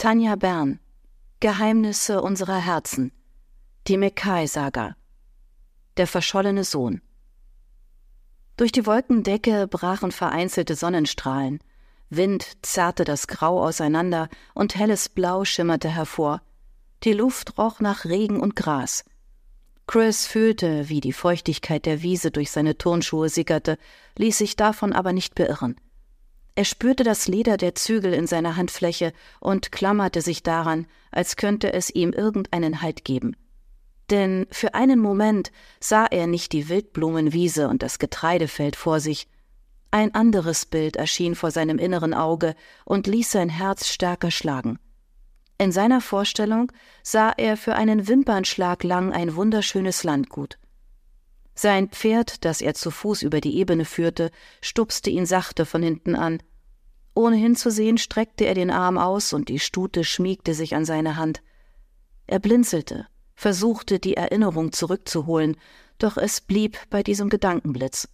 Tanja Bern Geheimnisse unserer Herzen Die Mekai-Saga Der verschollene Sohn Durch die Wolkendecke brachen vereinzelte Sonnenstrahlen. Wind zerrte das Grau auseinander und helles Blau schimmerte hervor. Die Luft roch nach Regen und Gras. Chris fühlte, wie die Feuchtigkeit der Wiese durch seine Turnschuhe sickerte, ließ sich davon aber nicht beirren. Er spürte das Leder der Zügel in seiner Handfläche und klammerte sich daran, als könnte es ihm irgendeinen Halt geben. Denn für einen Moment sah er nicht die Wildblumenwiese und das Getreidefeld vor sich. Ein anderes Bild erschien vor seinem inneren Auge und ließ sein Herz stärker schlagen. In seiner Vorstellung sah er für einen Wimpernschlag lang ein wunderschönes Landgut. Sein Pferd, das er zu Fuß über die Ebene führte, stupste ihn sachte von hinten an. Ohne hinzusehen, streckte er den Arm aus und die Stute schmiegte sich an seine Hand. Er blinzelte, versuchte die Erinnerung zurückzuholen, doch es blieb bei diesem Gedankenblitz.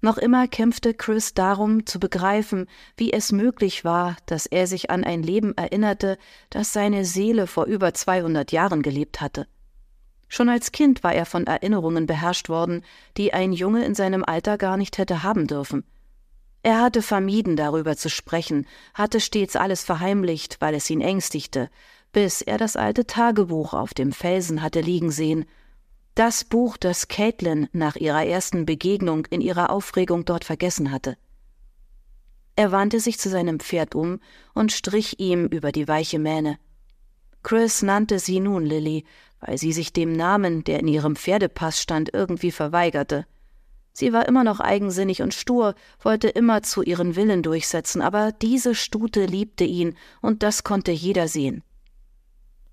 Noch immer kämpfte Chris darum, zu begreifen, wie es möglich war, dass er sich an ein Leben erinnerte, das seine Seele vor über 200 Jahren gelebt hatte. Schon als Kind war er von Erinnerungen beherrscht worden, die ein Junge in seinem Alter gar nicht hätte haben dürfen. Er hatte vermieden, darüber zu sprechen, hatte stets alles verheimlicht, weil es ihn ängstigte, bis er das alte Tagebuch auf dem Felsen hatte liegen sehen, das Buch, das Caitlin nach ihrer ersten Begegnung in ihrer Aufregung dort vergessen hatte. Er wandte sich zu seinem Pferd um und strich ihm über die weiche Mähne. Chris nannte sie nun Lilly, weil sie sich dem Namen, der in ihrem Pferdepass stand, irgendwie verweigerte. Sie war immer noch eigensinnig und stur, wollte immer zu ihren Willen durchsetzen, aber diese Stute liebte ihn, und das konnte jeder sehen.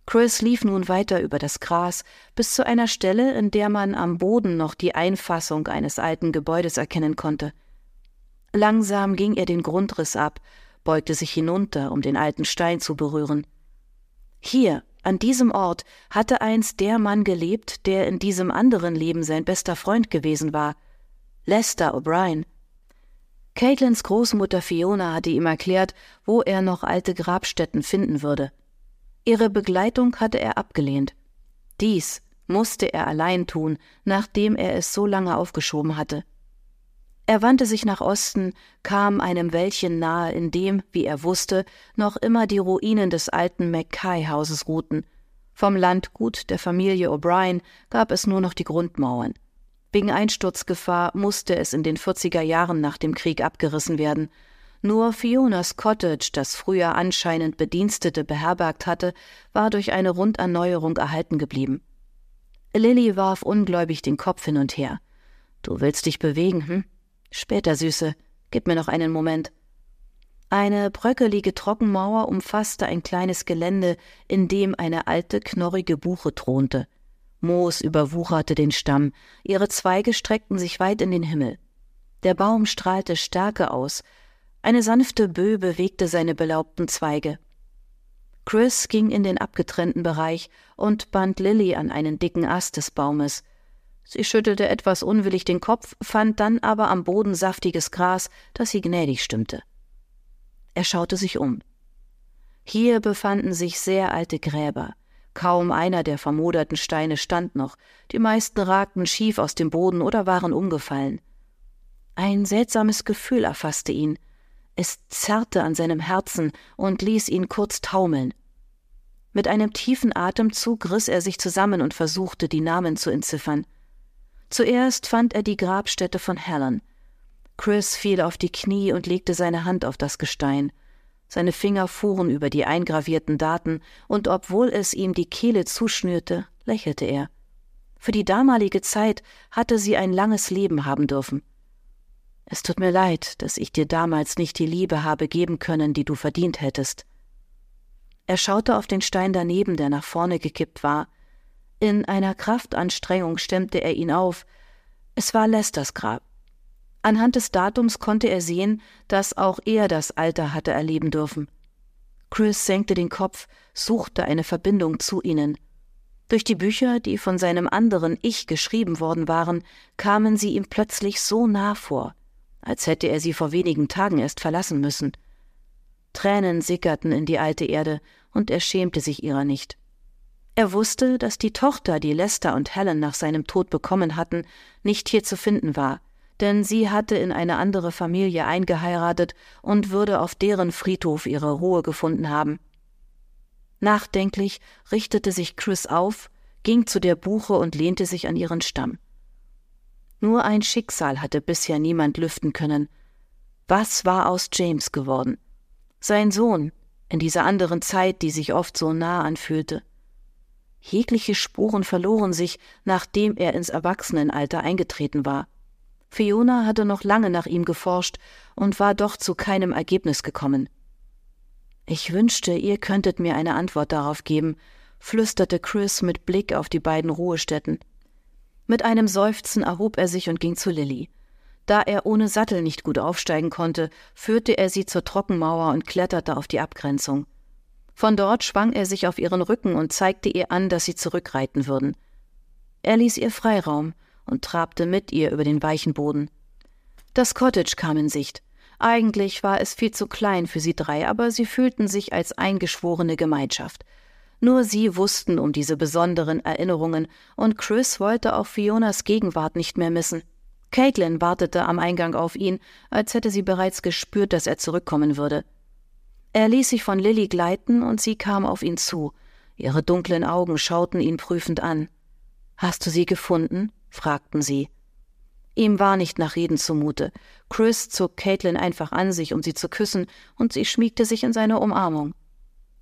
Chris lief nun weiter über das Gras bis zu einer Stelle, in der man am Boden noch die Einfassung eines alten Gebäudes erkennen konnte. Langsam ging er den Grundriss ab, beugte sich hinunter, um den alten Stein zu berühren. Hier, an diesem Ort, hatte einst der Mann gelebt, der in diesem anderen Leben sein bester Freund gewesen war – Lester O'Brien. Caitlins Großmutter Fiona hatte ihm erklärt, wo er noch alte Grabstätten finden würde. Ihre Begleitung hatte er abgelehnt. Dies musste er allein tun, nachdem er es so lange aufgeschoben hatte. Er wandte sich nach Osten, kam einem Wäldchen nahe, in dem, wie er wusste, noch immer die Ruinen des alten Mackay-Hauses ruhten. Vom Landgut der Familie O'Brien gab es nur noch die Grundmauern. Wegen Einsturzgefahr musste es in den 40er Jahren nach dem Krieg abgerissen werden. Nur Fionas Cottage, das früher anscheinend Bedienstete beherbergt hatte, war durch eine Runderneuerung erhalten geblieben. Lilly warf ungläubig den Kopf hin und her. Du willst dich bewegen, hm? Später, Süße. Gib mir noch einen Moment. Eine bröckelige Trockenmauer umfasste ein kleines Gelände, in dem eine alte, knorrige Buche thronte. Moos überwucherte den Stamm, ihre Zweige streckten sich weit in den Himmel. Der Baum strahlte Stärke aus, eine sanfte Böe bewegte seine belaubten Zweige. Chris ging in den abgetrennten Bereich und band Lilly an einen dicken Ast des Baumes. Sie schüttelte etwas unwillig den Kopf, fand dann aber am Boden saftiges Gras, das sie gnädig stimmte. Er schaute sich um. Hier befanden sich sehr alte Gräber. Kaum einer der vermoderten Steine stand noch, die meisten ragten schief aus dem Boden oder waren umgefallen. Ein seltsames Gefühl erfasste ihn. Es zerrte an seinem Herzen und ließ ihn kurz taumeln. Mit einem tiefen Atemzug riss er sich zusammen und versuchte, die Namen zu entziffern. Zuerst fand er die Grabstätte von Helen. Chris fiel auf die Knie und legte seine Hand auf das Gestein. Seine Finger fuhren über die eingravierten Daten, und obwohl es ihm die Kehle zuschnürte, lächelte er. Für die damalige Zeit hatte sie ein langes Leben haben dürfen. Es tut mir leid, dass ich dir damals nicht die Liebe habe geben können, die du verdient hättest. Er schaute auf den Stein daneben, der nach vorne gekippt war. In einer Kraftanstrengung stemmte er ihn auf. Es war Lesters Grab. Anhand des Datums konnte er sehen, dass auch er das Alter hatte erleben dürfen. Chris senkte den Kopf, suchte eine Verbindung zu ihnen. Durch die Bücher, die von seinem anderen Ich geschrieben worden waren, kamen sie ihm plötzlich so nah vor, als hätte er sie vor wenigen Tagen erst verlassen müssen. Tränen sickerten in die alte Erde, und er schämte sich ihrer nicht. Er wusste, dass die Tochter, die Lester und Helen nach seinem Tod bekommen hatten, nicht hier zu finden war, denn sie hatte in eine andere Familie eingeheiratet und würde auf deren Friedhof ihre Ruhe gefunden haben. Nachdenklich richtete sich Chris auf, ging zu der Buche und lehnte sich an ihren Stamm. Nur ein Schicksal hatte bisher niemand lüften können. Was war aus James geworden? Sein Sohn, in dieser anderen Zeit, die sich oft so nah anfühlte. Jegliche Spuren verloren sich, nachdem er ins Erwachsenenalter eingetreten war. Fiona hatte noch lange nach ihm geforscht und war doch zu keinem Ergebnis gekommen. Ich wünschte, ihr könntet mir eine Antwort darauf geben, flüsterte Chris mit Blick auf die beiden Ruhestätten. Mit einem Seufzen erhob er sich und ging zu Lilly. Da er ohne Sattel nicht gut aufsteigen konnte, führte er sie zur Trockenmauer und kletterte auf die Abgrenzung. Von dort schwang er sich auf ihren Rücken und zeigte ihr an, dass sie zurückreiten würden. Er ließ ihr Freiraum und trabte mit ihr über den weichen Boden. Das Cottage kam in Sicht. Eigentlich war es viel zu klein für sie drei, aber sie fühlten sich als eingeschworene Gemeinschaft. Nur sie wussten um diese besonderen Erinnerungen, und Chris wollte auch Fionas Gegenwart nicht mehr missen. Caitlin wartete am Eingang auf ihn, als hätte sie bereits gespürt, dass er zurückkommen würde. Er ließ sich von Lilly gleiten und sie kam auf ihn zu. Ihre dunklen Augen schauten ihn prüfend an. Hast du sie gefunden? Fragten sie. Ihm war nicht nach Reden zumute. Chris zog Caitlin einfach an sich, um sie zu küssen, und sie schmiegte sich in seine Umarmung.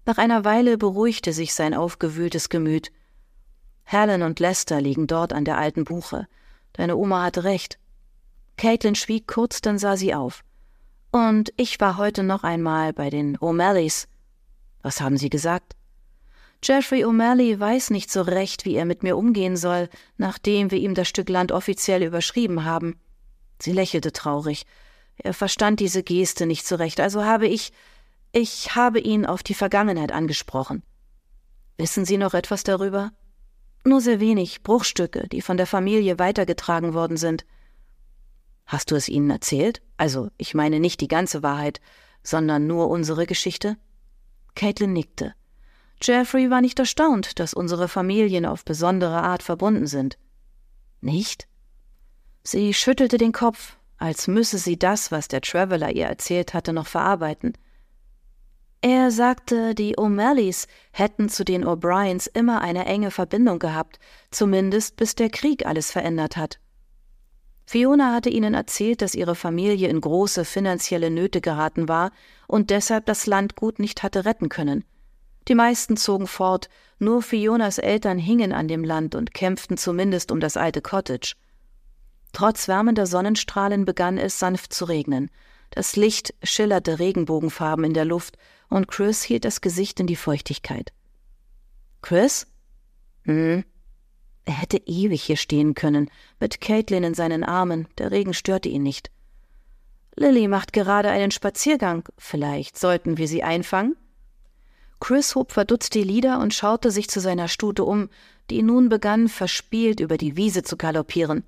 Nach einer Weile beruhigte sich sein aufgewühltes Gemüt. Helen und Lester liegen dort an der alten Buche. Deine Oma hatte recht. Caitlin schwieg kurz, dann sah sie auf. Und ich war heute noch einmal bei den O'Malleys. Was haben Sie gesagt? Jeffrey O'Malley weiß nicht so recht, wie er mit mir umgehen soll, nachdem wir ihm das Stück Land offiziell überschrieben haben. Sie lächelte traurig. Er verstand diese Geste nicht so recht, also habe ich. Ich habe ihn auf die Vergangenheit angesprochen. Wissen Sie noch etwas darüber? Nur sehr wenig, Bruchstücke, die von der Familie weitergetragen worden sind. Hast du es ihnen erzählt? Also, ich meine nicht die ganze Wahrheit, sondern nur unsere Geschichte? Caitlin nickte. Jeffrey war nicht erstaunt, dass unsere Familien auf besondere Art verbunden sind. Nicht? Sie schüttelte den Kopf, als müsse sie das, was der Traveler ihr erzählt hatte, noch verarbeiten. Er sagte, die O'Malleys hätten zu den O'Briens immer eine enge Verbindung gehabt, zumindest bis der Krieg alles verändert hat. Fiona hatte ihnen erzählt, dass ihre Familie in große finanzielle Nöte geraten war und deshalb das Landgut nicht hatte retten können. Die meisten zogen fort, nur Fionas Eltern hingen an dem Land und kämpften zumindest um das alte Cottage. Trotz wärmender Sonnenstrahlen begann es sanft zu regnen. Das Licht schillerte Regenbogenfarben in der Luft und Chris hielt das Gesicht in die Feuchtigkeit. Chris? Hm, er hätte ewig hier stehen können, mit Caitlin in seinen Armen, der Regen störte ihn nicht. Lilly macht gerade einen Spaziergang, vielleicht sollten wir sie einfangen? Chris hob verdutzt die Lider und schaute sich zu seiner Stute um, die nun begann, verspielt über die Wiese zu galoppieren.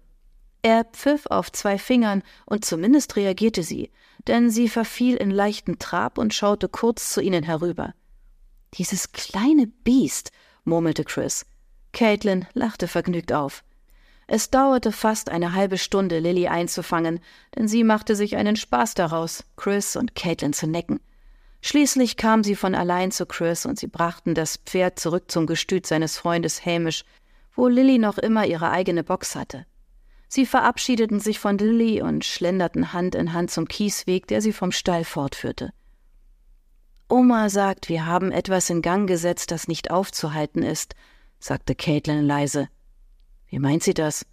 Er pfiff auf zwei Fingern, und zumindest reagierte sie, denn sie verfiel in leichten Trab und schaute kurz zu ihnen herüber. Dieses kleine Biest, murmelte Chris. Caitlin lachte vergnügt auf. Es dauerte fast eine halbe Stunde, Lilly einzufangen, denn sie machte sich einen Spaß daraus, Chris und Caitlin zu necken. Schließlich kam sie von allein zu Chris und sie brachten das Pferd zurück zum Gestüt seines Freundes Hamish, wo Lilly noch immer ihre eigene Box hatte. Sie verabschiedeten sich von Lilly und schlenderten Hand in Hand zum Kiesweg, der sie vom Stall fortführte. Oma sagt, wir haben etwas in Gang gesetzt, das nicht aufzuhalten ist, sagte Caitlin leise. Wie meint sie das?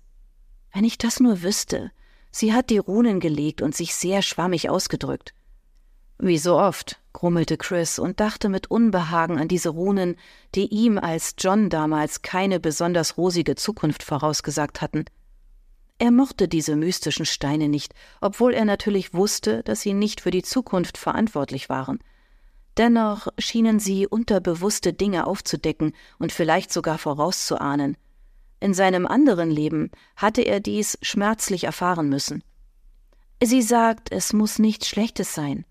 Wenn ich das nur wüsste. Sie hat die Runen gelegt und sich sehr schwammig ausgedrückt. Wie so oft, grummelte Chris und dachte mit Unbehagen an diese Runen, die ihm als John damals keine besonders rosige Zukunft vorausgesagt hatten. Er mochte diese mystischen Steine nicht, obwohl er natürlich wusste, dass sie nicht für die Zukunft verantwortlich waren. Dennoch schienen sie unterbewusste Dinge aufzudecken und vielleicht sogar vorauszuahnen. In seinem anderen Leben hatte er dies schmerzlich erfahren müssen. Sie sagt, es muss nichts Schlechtes sein.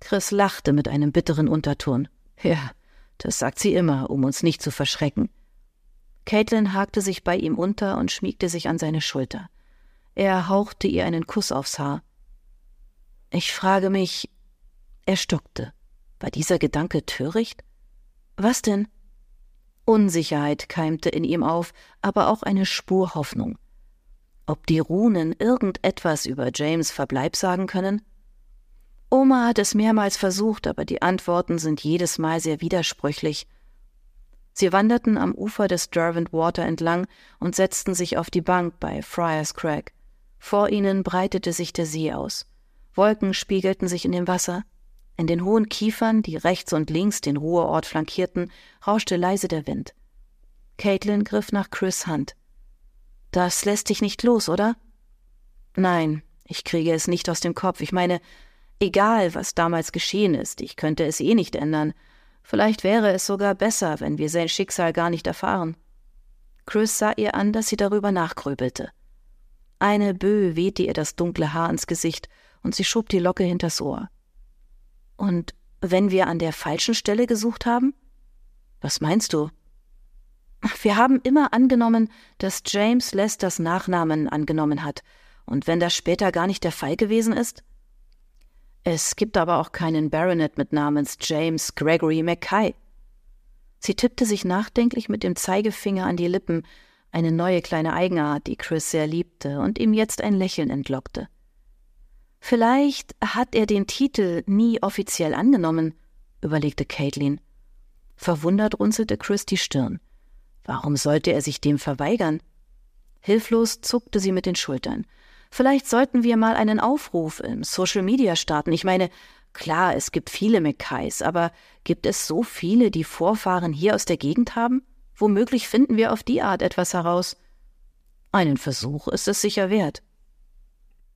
Chris lachte mit einem bitteren Unterton. Ja, das sagt sie immer, um uns nicht zu verschrecken. Caitlin hakte sich bei ihm unter und schmiegte sich an seine Schulter. Er hauchte ihr einen Kuss aufs Haar. Ich frage mich. Er stockte. War dieser Gedanke töricht? Was denn? Unsicherheit keimte in ihm auf, aber auch eine Spur Hoffnung. Ob die Runen irgendetwas über James Verbleib sagen können? Oma hat es mehrmals versucht, aber die Antworten sind jedes Mal sehr widersprüchlich. Sie wanderten am Ufer des Derwent Water entlang und setzten sich auf die Bank bei Friars Crag. Vor ihnen breitete sich der See aus. Wolken spiegelten sich in dem Wasser. In den hohen Kiefern, die rechts und links den Ruheort flankierten, rauschte leise der Wind. Caitlin griff nach Chris Hand. Das lässt dich nicht los, oder? Nein, ich kriege es nicht aus dem Kopf. Ich meine, Egal, was damals geschehen ist, ich könnte es eh nicht ändern. Vielleicht wäre es sogar besser, wenn wir sein Schicksal gar nicht erfahren. Chris sah ihr an, dass sie darüber nachgrübelte. Eine Böe wehte ihr das dunkle Haar ins Gesicht und sie schob die Locke hinters Ohr. Und wenn wir an der falschen Stelle gesucht haben? Was meinst du? Wir haben immer angenommen, dass James Lesters Nachnamen angenommen hat. Und wenn das später gar nicht der Fall gewesen ist? Es gibt aber auch keinen Baronet mit Namens James Gregory Mackay. Sie tippte sich nachdenklich mit dem Zeigefinger an die Lippen, eine neue kleine Eigenart, die Chris sehr liebte und ihm jetzt ein Lächeln entlockte. Vielleicht hat er den Titel nie offiziell angenommen, überlegte Caitlin. Verwundert runzelte Chris die Stirn. Warum sollte er sich dem verweigern? Hilflos zuckte sie mit den Schultern. Vielleicht sollten wir mal einen Aufruf im Social Media starten. Ich meine, klar, es gibt viele Mackays, aber gibt es so viele, die Vorfahren hier aus der Gegend haben? Womöglich finden wir auf die Art etwas heraus. Einen Versuch ist es sicher wert.